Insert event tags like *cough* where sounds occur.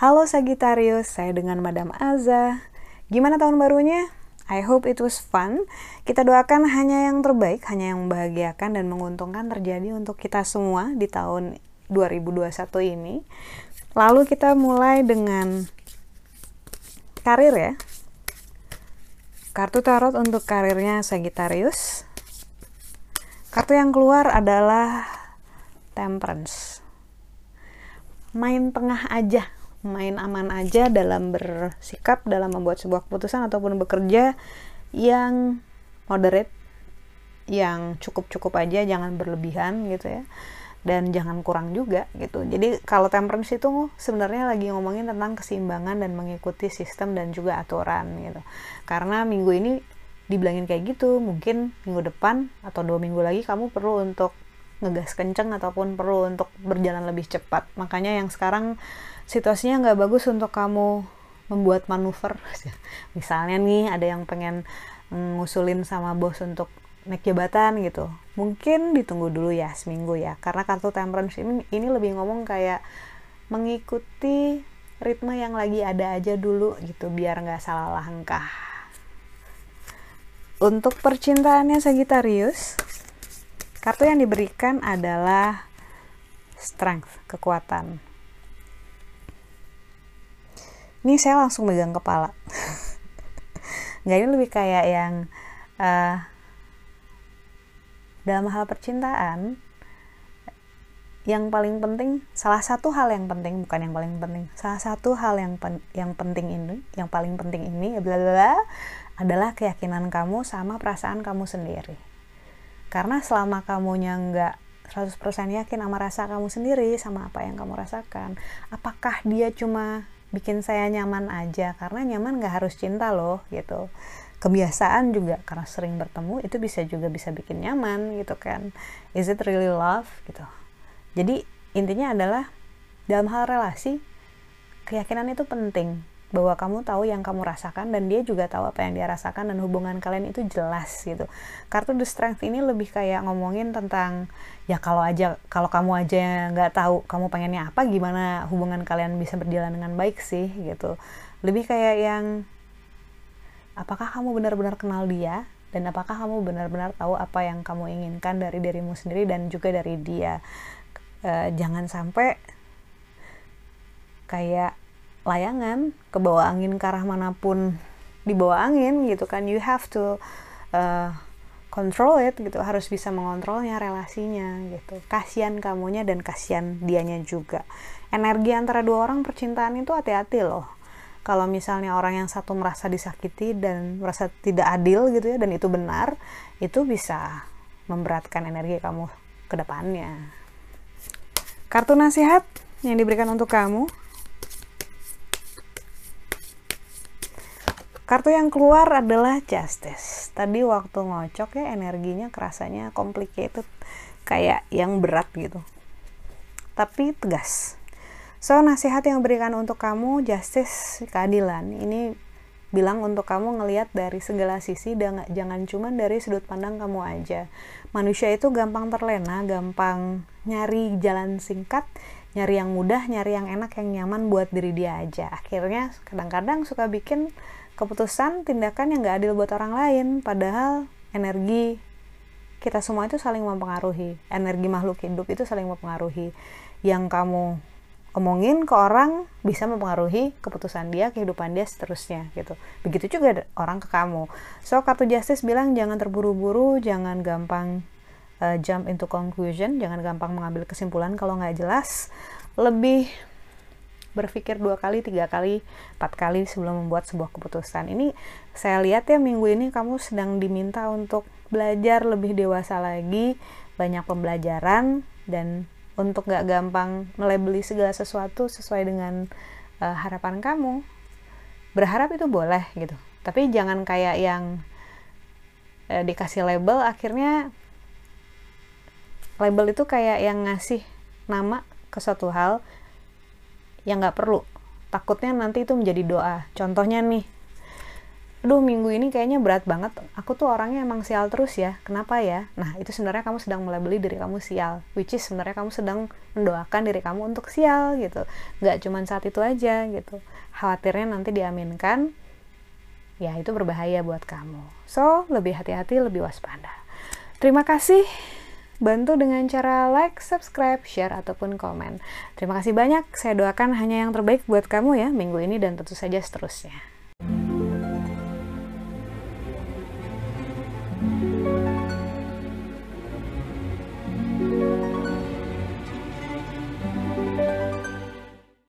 Halo Sagittarius, saya dengan Madam Aza. Gimana tahun barunya? I hope it was fun. Kita doakan hanya yang terbaik, hanya yang membahagiakan dan menguntungkan terjadi untuk kita semua di tahun 2021 ini. Lalu kita mulai dengan karir ya. Kartu tarot untuk karirnya Sagittarius. Kartu yang keluar adalah Temperance. Main tengah aja main aman aja dalam bersikap dalam membuat sebuah keputusan ataupun bekerja yang moderate yang cukup-cukup aja jangan berlebihan gitu ya. Dan jangan kurang juga gitu. Jadi kalau temperance itu sebenarnya lagi ngomongin tentang keseimbangan dan mengikuti sistem dan juga aturan gitu. Karena minggu ini dibilangin kayak gitu mungkin minggu depan atau dua minggu lagi kamu perlu untuk ngegas kenceng ataupun perlu untuk berjalan lebih cepat. Makanya yang sekarang situasinya nggak bagus untuk kamu membuat manuver. *laughs* Misalnya nih ada yang pengen ngusulin sama bos untuk naik jabatan gitu. Mungkin ditunggu dulu ya seminggu ya. Karena kartu temperance ini ini lebih ngomong kayak mengikuti ritme yang lagi ada aja dulu gitu biar nggak salah langkah untuk percintaannya Sagittarius kartu yang diberikan adalah strength kekuatan. Ini saya langsung megang kepala. *laughs* Ini lebih kayak yang uh, dalam hal percintaan yang paling penting salah satu hal yang penting bukan yang paling penting salah satu hal yang pen, yang penting ini yang paling penting ini bla bla adalah keyakinan kamu sama perasaan kamu sendiri. Karena selama kamunya nggak 100% yakin sama rasa kamu sendiri sama apa yang kamu rasakan apakah dia cuma bikin saya nyaman aja? Karena nyaman nggak harus cinta loh gitu. Kebiasaan juga karena sering bertemu itu bisa juga bisa bikin nyaman gitu kan. Is it really love? Gitu jadi intinya adalah dalam hal relasi keyakinan itu penting bahwa kamu tahu yang kamu rasakan dan dia juga tahu apa yang dia rasakan dan hubungan kalian itu jelas gitu. Kartu The Strength ini lebih kayak ngomongin tentang ya kalau aja kalau kamu aja nggak tahu kamu pengennya apa gimana hubungan kalian bisa berjalan dengan baik sih gitu. Lebih kayak yang apakah kamu benar-benar kenal dia dan apakah kamu benar-benar tahu apa yang kamu inginkan dari dirimu sendiri dan juga dari dia. Uh, jangan sampai kayak layangan ke bawah angin ke arah mana pun di bawah angin gitu kan. You have to uh, control it gitu. Harus bisa mengontrolnya relasinya gitu. Kasihan kamunya dan kasihan dianya juga. Energi antara dua orang percintaan itu hati-hati loh. Kalau misalnya orang yang satu merasa disakiti dan merasa tidak adil gitu ya dan itu benar itu bisa memberatkan energi kamu ke depannya kartu nasihat yang diberikan untuk kamu Kartu yang keluar adalah Justice. Tadi waktu ngocok ya energinya kerasanya complicated, kayak yang berat gitu. Tapi tegas. So, nasihat yang berikan untuk kamu Justice keadilan. Ini bilang untuk kamu ngelihat dari segala sisi dan jangan cuma dari sudut pandang kamu aja. Manusia itu gampang terlena, gampang nyari jalan singkat, nyari yang mudah, nyari yang enak, yang nyaman buat diri dia aja. Akhirnya kadang-kadang suka bikin keputusan tindakan yang gak adil buat orang lain padahal energi kita semua itu saling mempengaruhi energi makhluk hidup itu saling mempengaruhi yang kamu omongin ke orang bisa mempengaruhi keputusan dia kehidupan dia seterusnya gitu. Begitu juga orang ke kamu. So kartu justice bilang jangan terburu-buru jangan gampang uh, jump into conclusion jangan gampang mengambil kesimpulan kalau nggak jelas. Lebih berpikir dua kali, tiga kali, empat kali sebelum membuat sebuah keputusan. Ini saya lihat ya minggu ini kamu sedang diminta untuk belajar lebih dewasa lagi, banyak pembelajaran dan untuk gak gampang melebeli segala sesuatu sesuai dengan uh, harapan kamu. Berharap itu boleh gitu, tapi jangan kayak yang uh, dikasih label akhirnya label itu kayak yang ngasih nama ke suatu hal yang nggak perlu. Takutnya nanti itu menjadi doa. Contohnya nih aduh minggu ini kayaknya berat banget. Aku tuh orangnya emang sial terus ya. Kenapa ya? Nah itu sebenarnya kamu sedang melabeli diri kamu sial which is sebenarnya kamu sedang mendoakan diri kamu untuk sial gitu. Nggak cuma saat itu aja gitu. Khawatirnya nanti diaminkan ya itu berbahaya buat kamu. So lebih hati-hati lebih waspada. Terima kasih. Bantu dengan cara like, subscribe, share, ataupun komen. Terima kasih banyak, saya doakan hanya yang terbaik buat kamu ya minggu ini dan tentu saja seterusnya.